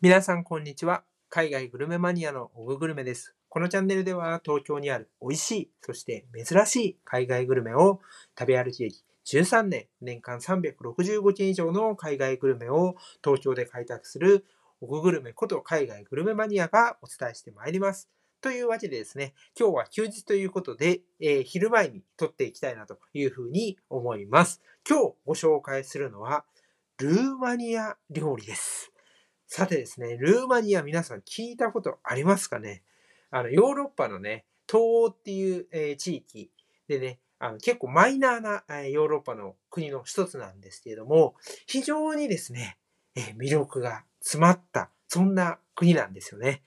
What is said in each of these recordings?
皆さんこんにちは。海外グルメマニアのオググルメです。このチャンネルでは東京にある美味しい、そして珍しい海外グルメを食べ歩き歴13年、年間365件以上の海外グルメを東京で開拓するオググルメこと海外グルメマニアがお伝えしてまいります。というわけでですね、今日は休日ということで、えー昼前に撮っていきたいなというふうに思います。今日ご紹介するのは、ルーマニア料理です。さてですね、ルーマニア皆さん聞いたことありますかね？あの、ヨーロッパのね、東欧っていう、えー地域でね、あの結構マイナーな、えーヨーロッパの国の一つなんですけれども、非常にですね、えー魅力が詰まった、そんな国なんですよね。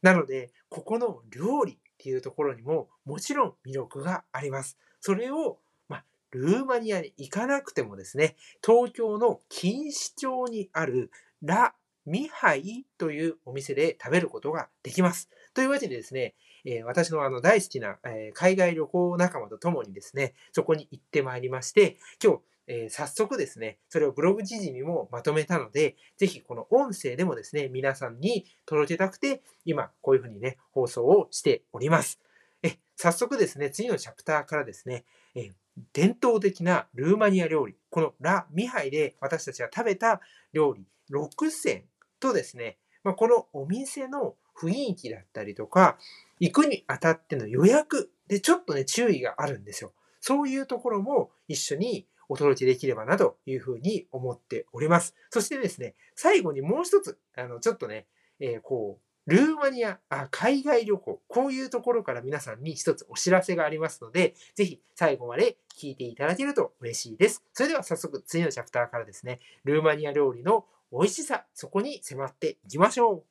なので、ここの料理っていうところにももちろん魅力があります。それを、まあ、ルーマニアに行かなくてもですね、東京の錦糸町にあるラ・ミハイというお店で食べることができます。というわけでですね、えー私のあの大好きな、えー海外旅行仲間と共にですね、そこに行ってまいりまして、今日、えー早速ですね、それをブログ記事にもまとめたので、ぜひこの音声でもですね、皆さんに届けたくて、今こういうふうにね、放送をしております。え、早速ですね、次のチャプターからですね、え伝統的なルーマニア料理、このラ・ミハイで私たちが食べた料理6選とですね、まあ、このお店の雰囲気だったりとか、行くにあたっての予約でちょっとね、注意があるんですよ。そういうところも一緒にお届けできればなというふうに思っております。そしてですね、最後にもう一つ、あの、ちょっとね、えーこう、ルーマニアあ、海外旅行、こういうところから皆さんに一つお知らせがありますので、ぜひ最後まで聞いていただけると嬉しいです。それでは早速次のチャプターからですね、ルーマニア料理の美味しさ、そこに迫っていきましょう。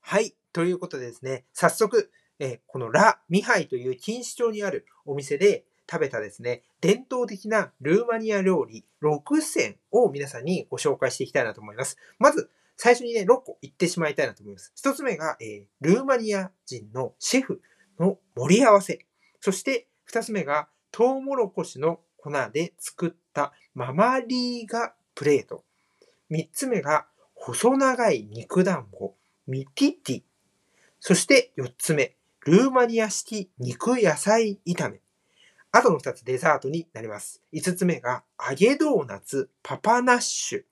はい。ということでですね、早速、えこのラ・ミハイという錦糸町にあるお店で食べたですね、伝統的なルーマニア料理6選を皆さんにご紹介していきたいなと思います。まず、最初にね、6個言ってしまいたいなと思います。1つ目が、えルーマニア人のシェフの盛り合わせ。そして、2つ目が、トウモロコシの粉で作ったママリーガプレート。3つ目が、細長い肉団子、ミティティ。そして4つ目、ルーマニア式肉野菜炒め。あとの2つデザートになります。5つ目が揚げドーナツパパナッシュ。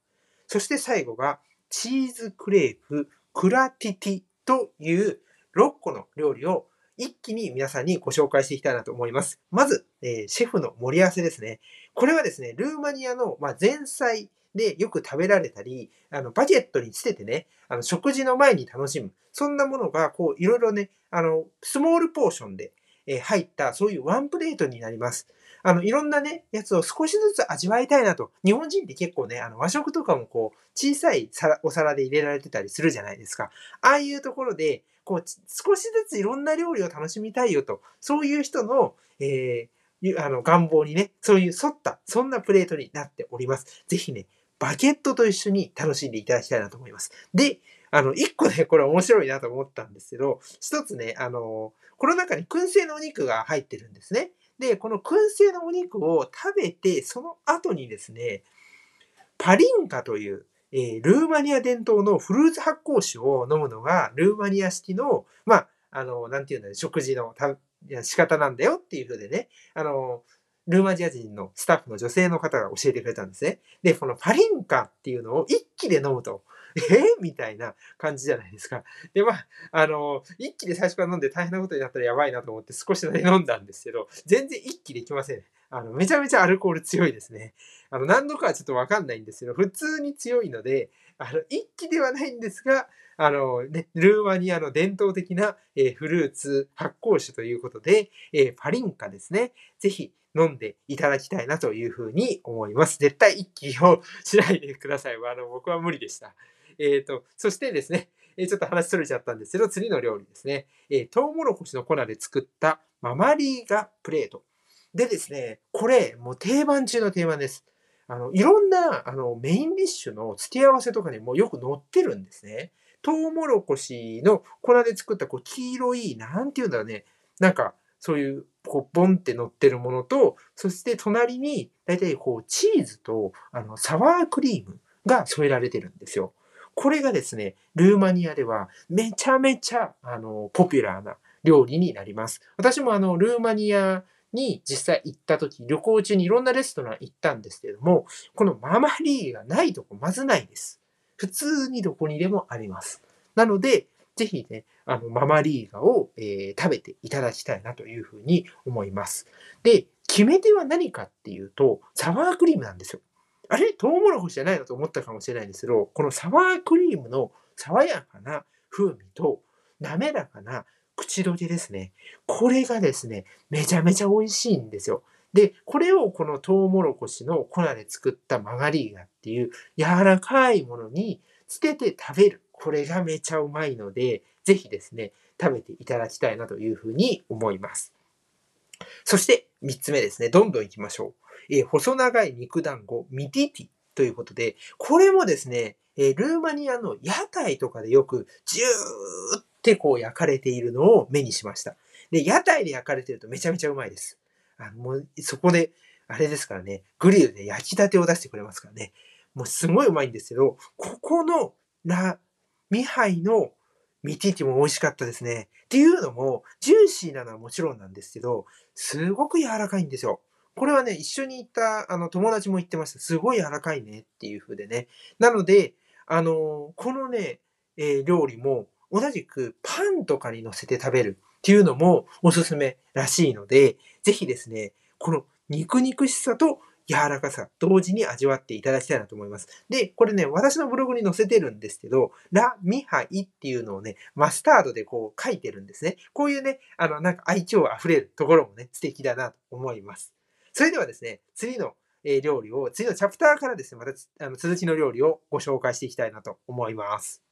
そして最後がチーズクレープクラティティという6個の料理を一気に皆さんにご紹介していきたいなと思います。まず、えーシェフの盛り合わせですね。これはですね、ルーマニアの、まあ、前菜でよく食べられたり、あの、バゲットにつけてね、あの、食事の前に楽しむ。そんなものが、こう、いろいろね、あの、スモールポーションで、えー入った、そういうワンプレートになります。あの、いろんなね、やつを少しずつ味わいたいなと。日本人って結構ね、あの、和食とかもこう、小さいお皿で入れられてたりするじゃないですか。ああいうところで、こう、少しずついろんな料理を楽しみたいよと。そういう人の、えーあの、願望にね、そういう沿った、そんなプレートになっております。ぜひね、バケットと一緒に楽しんでいただきたいなと思います。で、あの、一個ね、これ面白いなと思ったんですけど、一つね、あの、この中に燻製のお肉が入ってるんですね。で、この燻製のお肉を食べて、その後にですね、パリンカという、えールーマニア伝統のフルーツ発酵酒を飲むのが、ルーマニア式の、まあ、あの、なんていうんだろう、食事のた仕方なんだよっていうふうでね、あの、ルーマニア人のスタッフの女性の方が教えてくれたんですね。で、このパリンカっていうのを一気で飲むと、え？みたいな感じじゃないですか。で、まあ、あの、一気で最初から飲んで大変なことになったらやばいなと思って少しだけ飲んだんですけど、全然一気できません。あの、めちゃめちゃアルコール強いですね。あの、何度かはちょっとわかんないんですけど、普通に強いので、あの、一気ではないんですが、あの、ね、ルーマニアの伝統的な、えーフルーツ発酵酒ということで、えーパリンカですね。ぜひ飲んでいただきたいなというふうに思います。絶対一気をしないでください。あの、僕は無理でした。えっ、と、そしてですね、えちょっと話それちゃったんですけど、次の料理ですね。えー、トウモロコシの粉で作ったママリーガプレート。でですね、これ、もう定番中の定番です。あの、いろんな、あの、メインディッシュの付け合わせとかにもよく載ってるんですね。トウモロコシの粉で作った、こう、黄色い、なんていうんだろうね。なんか、そういう、こう、ボンって乗ってるものと、そして隣に、だいたいこう、チーズと、あの、サワークリームが添えられてるんですよ。これがですね、ルーマニアではめちゃめちゃ、あの、ポピュラーな料理になります。私もあの、ルーマニアに実際行った時、旅行中にいろんなレストラン行ったんですけれども、このママリーがないとこまずないです。普通にどこにでもあります。なので、ぜひね、あの、ママリーガを、えー、食べていただきたいなというふうに思います。で、決め手は何かっていうと、サワークリームなんですよ。あれ？トウモロコシじゃないのと思ったかもしれないんですけど、このサワークリームの爽やかな風味と滑らかな口どけですね。これがですね、めちゃめちゃ美味しいんですよ。で、これをこのトウモロコシの粉で作ったマガリーガっていう柔らかいものにつけて食べる。これがめちゃうまいので、ぜひですね、食べていただきたいなというふうに思います。そして3つ目ですね。どんどん行きましょう。えー、細長い肉団子、ミティティということで、これもですね、え、ルーマニアの屋台とかでよくジューってこう焼かれているのを目にしました。で、屋台で焼かれてるとめちゃめちゃうまいです。あもうそこで、あれですからね、グリルで焼きたてを出してくれますからね。もうすごいうまいんですけど、ここのラ・ミハイのミティティも美味しかったですね。っていうのも、ジューシーなのはもちろんなんですけど、すごく柔らかいんですよ。これはね、一緒に行ったあの友達も言ってました。すごい柔らかいねっていう風でね。なので、あのこのね、えー、料理も同じくパンとかに乗せて食べるっていうのもおすすめらしいので、ぜひですね、この肉肉しさと柔らかさ、同時に味わっていただきたいなと思います。で、これね、私のブログに載せてるんですけど、ラ・ミハイっていうのをね、マスタードでこう書いてるんですね。こういうね、あの、なんか愛嬌あふれるところもね、素敵だなと思います。それではですね、次の料理を、次のチャプターからですね、またあの続きの料理をご紹介していきたいなと思います。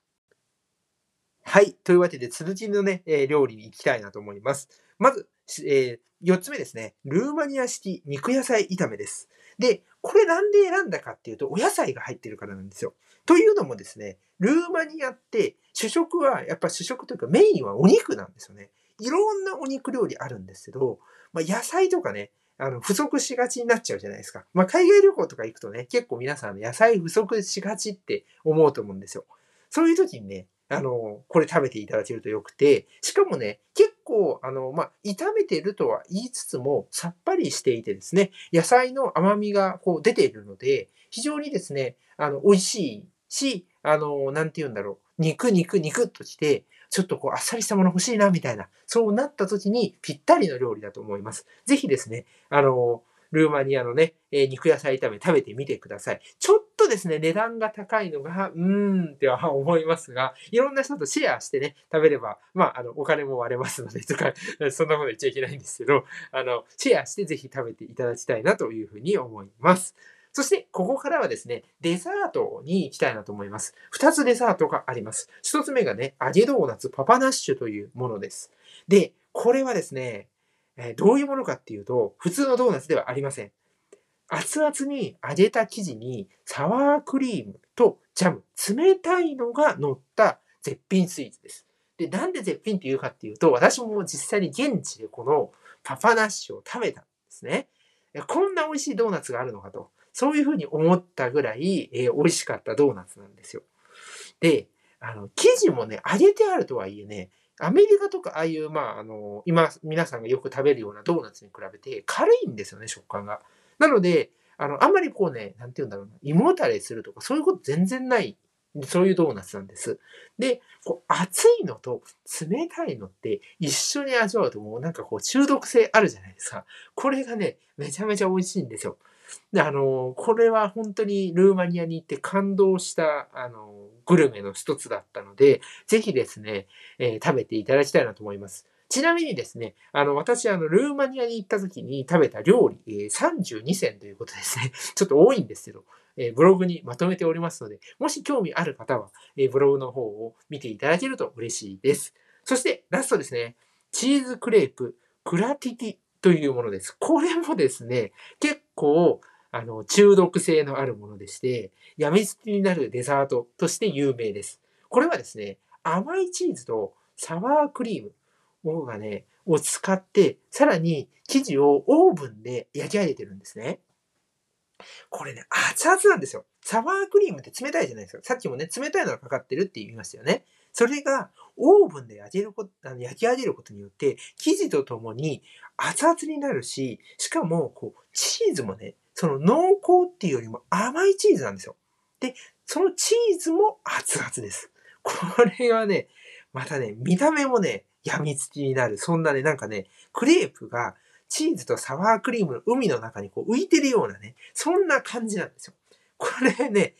はい。というわけで、続きのね、料理に行きたいなと思います。まず、えー、4つ目ですね。ルーマニア式肉野菜炒めです。で、これなんで選んだかっていうと、お野菜が入ってるからなんですよ。というのもですね、ルーマニアって主食は、やっぱ主食というかメインはお肉なんですよね。いろんなお肉料理あるんですけど、まあ、野菜とかね、あの、不足しがちになっちゃうじゃないですか。まあ、海外旅行とか行くとね、結構皆さん野菜不足しがちって思うと思うんですよ。そういう時にね、あの、これ食べていただけるとよくて、しかもね、結構、あの、まあ、炒めてるとは言いつつも、さっぱりしていてですね、野菜の甘みがこう出ているので、非常にですね、あの、美味しいし、あの、なんて言うんだろう、肉、肉、肉っとして、ちょっとこう、あっさりしたもの欲しいな、みたいな、そうなった時にぴったりの料理だと思います。ぜひですね、あの、ルーマニアのね、えー、肉野菜炒め食べてみてください。ちょっとですね、値段が高いのが、うーんっては思いますが、いろんな人とシェアしてね、食べれば、まあ、あの、お金も割れますので、とか、そんなこと言っちゃいけないんですけど、あの、シェアしてぜひ食べていただきたいなというふうに思います。そして、ここからはですね、デザートに行きたいなと思います。二つデザートがあります。一つ目がね、揚げドーナツパパナッシュというものです。で、これはですね、えどういうものかっていうと、普通のドーナツではありません。熱々に揚げた生地にサワークリームとジャム、冷たいのが乗った絶品スイーツです。で、なんで絶品って言うかっていうと、私も実際に現地でこのパパナッシュを食べたんですね。こんな美味しいドーナツがあるのかと。そういうふうに思ったぐらい、えー、美味しかったドーナツなんですよ。で、あの、生地もね、揚げてあるとはいえね、アメリカとかああいう、まあ、あの、今、皆さんがよく食べるようなドーナツに比べて軽いんですよね、食感が。なので、あの、あんまりこうね、なんて言うんだろうな、胃もたれするとか、そういうこと全然ない、そういうドーナツなんです。で、こう熱いのと冷たいのって一緒に味わうともうなんかこう中毒性あるじゃないですか。これがね、めちゃめちゃ美味しいんですよ。で、あの、これは本当にルーマニアに行って感動した、あの、グルメの一つだったので、ぜひですね、えー、食べていただきたいなと思います。ちなみにですね、あの、私、あの、ルーマニアに行った時に食べた料理、えー、32選ということですね。ちょっと多いんですけど、えー、ブログにまとめておりますので、もし興味ある方は、えー、ブログの方を見ていただけると嬉しいです。そして、ラストですね、チーズクレープ、クラティティというものです。これもですね、結構、あの、中毒性のあるものでして、やみつきになるデザートとして有名です。これはですね、甘いチーズとサワークリームをがね、を使って、さらに生地をオーブンで焼き上げてるんですね。これね、熱々なんですよ。サワークリームって冷たいじゃないですか。さっきもね、冷たいのがかかってるって言いましたよね。それがオーブンで焼けることあの焼き上げることによって、生地とともに熱々になるし、しかも、こう、チーズもね、その濃厚っていうよりも甘いチーズなんですよ。で、そのチーズも熱々です。これはね、またね、見た目もね、病みつきになる。そんなね、なんかね、クレープがチーズとサワークリームの海の中にこう浮いてるようなね、そんな感じなんですよ。これね、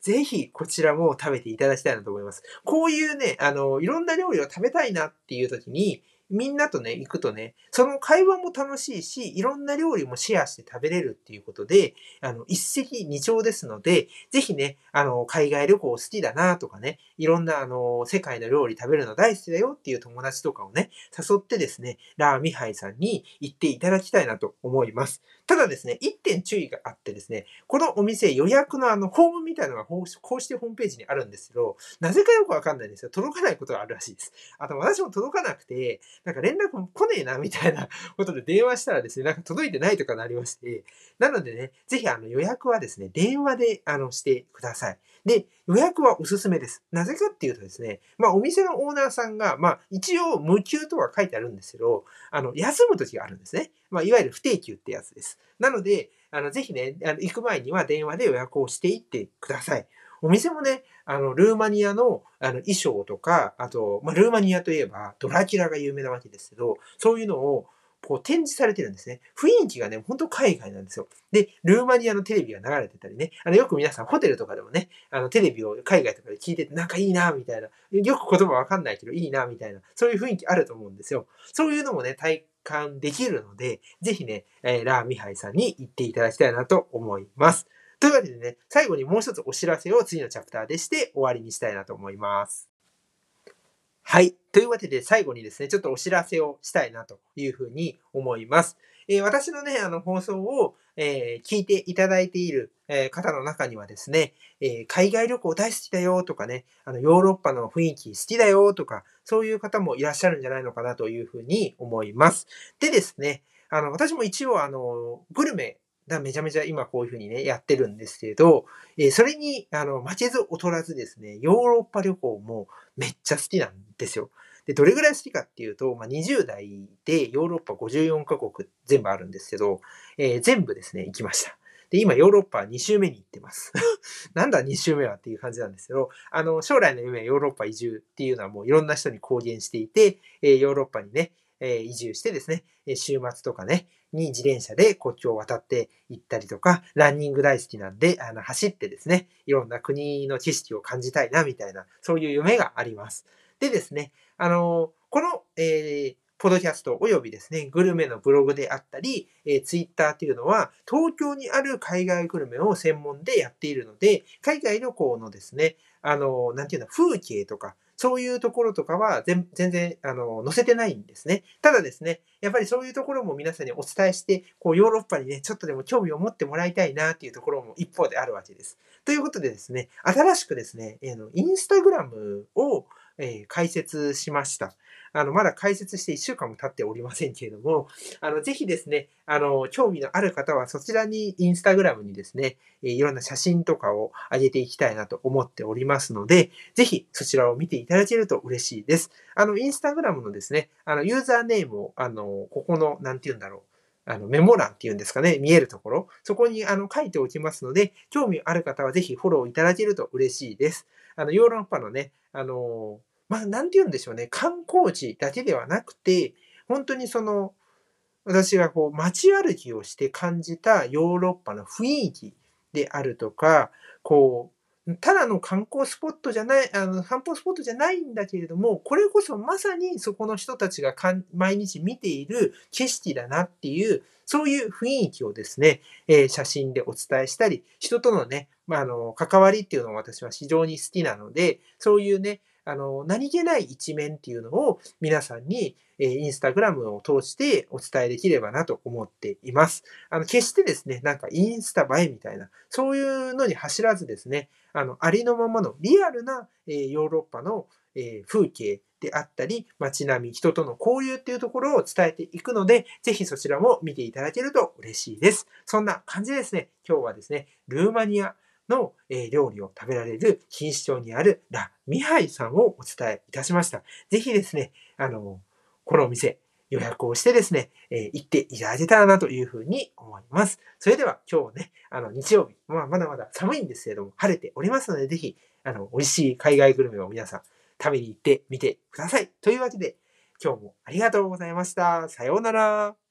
ぜひこちらも食べていただきたいなと思います。こういうね、あの、いろんな料理を食べたいなっていう時に、みんなとね、行くとね、その会話も楽しいし、いろんな料理もシェアして食べれるっていうことで、あの、一石二鳥ですので、ぜひね、あの、海外旅行好きだなとかね、いろんな、あの、世界の料理食べるの大好きだよっていう友達とかをね、誘ってですね、ラーミハイさんに行っていただきたいなと思います。ただですね、一点注意があってですね、このお店予約のあの、ホームみたいなのがこうしてホームページにあるんですけど、なぜかよくわかんないんですよ。届かないことがあるらしいです。あと私も届かなくて、なんか連絡も来ねえな、みたいな ことで電話したらですね、なんか届いてないとかなりまして、なのでね、ぜひあの予約はですね、電話であのしてください。で、予約はおすすめです。なぜかっていうとですね、まあお店のオーナーさんが、まあ一応無給とは書いてあるんですけど、あの、休む時があるんですね。まあいわゆる不定休ってやつです。なので、あの、ぜひね、あの行く前には電話で予約をしていってください。お店もね、あの、ルーマニアのあの衣装とか、あと、まあ、ルーマニアといえばドラキュラが有名なわけですけど、そういうのをこう展示されてるんですね。雰囲気がね、ほんと海外なんですよ。で、ルーマニアのテレビが流れてたりね、あの、よく皆さんホテルとかでもね、あの、テレビを海外とかで聞いてて、なんかいいな、みたいな。よく言葉わかんないけどいいな、みたいな。そういう雰囲気あると思うんですよ。そういうのもね、体感できるので、ぜひね、えー、ラーミハイさんに行っていただきたいなと思います。というわけでね、最後にもう一つお知らせを次のチャプターでして終わりにしたいなと思います。はい。というわけで最後にですね、ちょっとお知らせをしたいなというふうに思います。えー、私のね、あの放送を、えー、聞いていただいている、えー、方の中にはですね、え海外旅行大好きだよとかね、あのヨーロッパの雰囲気好きだよとか、そういう方もいらっしゃるんじゃないのかなというふうに思います。でですね、あの、私も一応あの、グルメだめちゃめちゃ今こういうふうにね、やってるんですけど、えー、それに、あの、負けず劣らずですね、ヨーロッパ旅行もめっちゃ好きなんですよ。で、どれぐらい好きかっていうと、まあ、20代でヨーロッパ54カ国全部あるんですけど、えー、全部ですね、行きました。で、今ヨーロッパ2周目に行ってます。なんだ2周目はっていう感じなんですけど、あの、将来の夢はヨーロッパ移住っていうのはもういろんな人に公言していて、えー、ヨーロッパにね、え移住してですね、週末とかね、に自転車で国境を渡って行ったりとか、ランニング大好きなんで、あの、走ってですね、いろんな国の景色を感じたいな、みたいな、そういう夢があります。でですね、あの、この、えー、ポドキャストおよびですね、グルメのブログであったり、えー、ツイッターっていうのは、東京にある海外グルメを専門でやっているので、海外旅行のですね、あの、なんていうの、風景とか、そういうところとかは全然、あの、載せてないんですね。ただですね、やっぱりそういうところも皆さんにお伝えして、こう、ヨーロッパにね、ちょっとでも興味を持ってもらいたいなっていうところも一方であるわけです。ということでですね、新しくですね、インスタグラムを、えー、開設しました。あの、まだ開設して1週間も経っておりませんけれども、あの、ぜひですね、あの、興味のある方はそちらにインスタグラムにですね、いろんな写真とかを上げていきたいなと思っておりますので、ぜひそちらを見ていただけると嬉しいです。あの、インスタグラムのですね、あの、ユーザーネームを、あの、ここの、なんて言うんだろう。あの、メモ欄っていうんですかね、見えるところ、そこにあの書いておきますので、興味ある方はぜひフォローいただけると嬉しいです。あの、ヨーロッパのね、あのまあ、なんて言うんでしょうね。観光地だけではなくて、本当にその、私がこう、街歩きをして感じたヨーロッパの雰囲気であるとか、こう、ただの観光スポットじゃない、あの、観光スポットじゃないんだけれども、これこそまさにそこの人たちがかん毎日見ている景色だなっていう、そういう雰囲気をですね、えー、写真でお伝えしたり、人とのね、まあ、あの、関わりっていうのを私は非常に好きなので、そういうね、あの、何気ない一面っていうのを皆さんに、えインスタグラムを通してお伝えできればなと思っています。あの、決してですね、なんかインスタ映えみたいな、そういうのに走らずですね、あの、ありのままのリアルな、えヨーロッパの、え風景であったり、街並み、人との交流っていうところを伝えていくので、ぜひそちらも見ていただけると嬉しいです。そんな感じですね、今日はですね、ルーマニアの、え料理を食べられる錦糸町にあるラ・ミハイさんをお伝えいたしました。ぜひですね、あの、このお店、予約をしてですね、えー、行っていただけたらなというふうに思います。それでは今日ね、あの、日曜日、まあ、まだまだ寒いんですけれども、晴れておりますので、ぜひ、あの、美味しい海外グルメを皆さん食べに行ってみてください。というわけで、今日もありがとうございました。さようなら。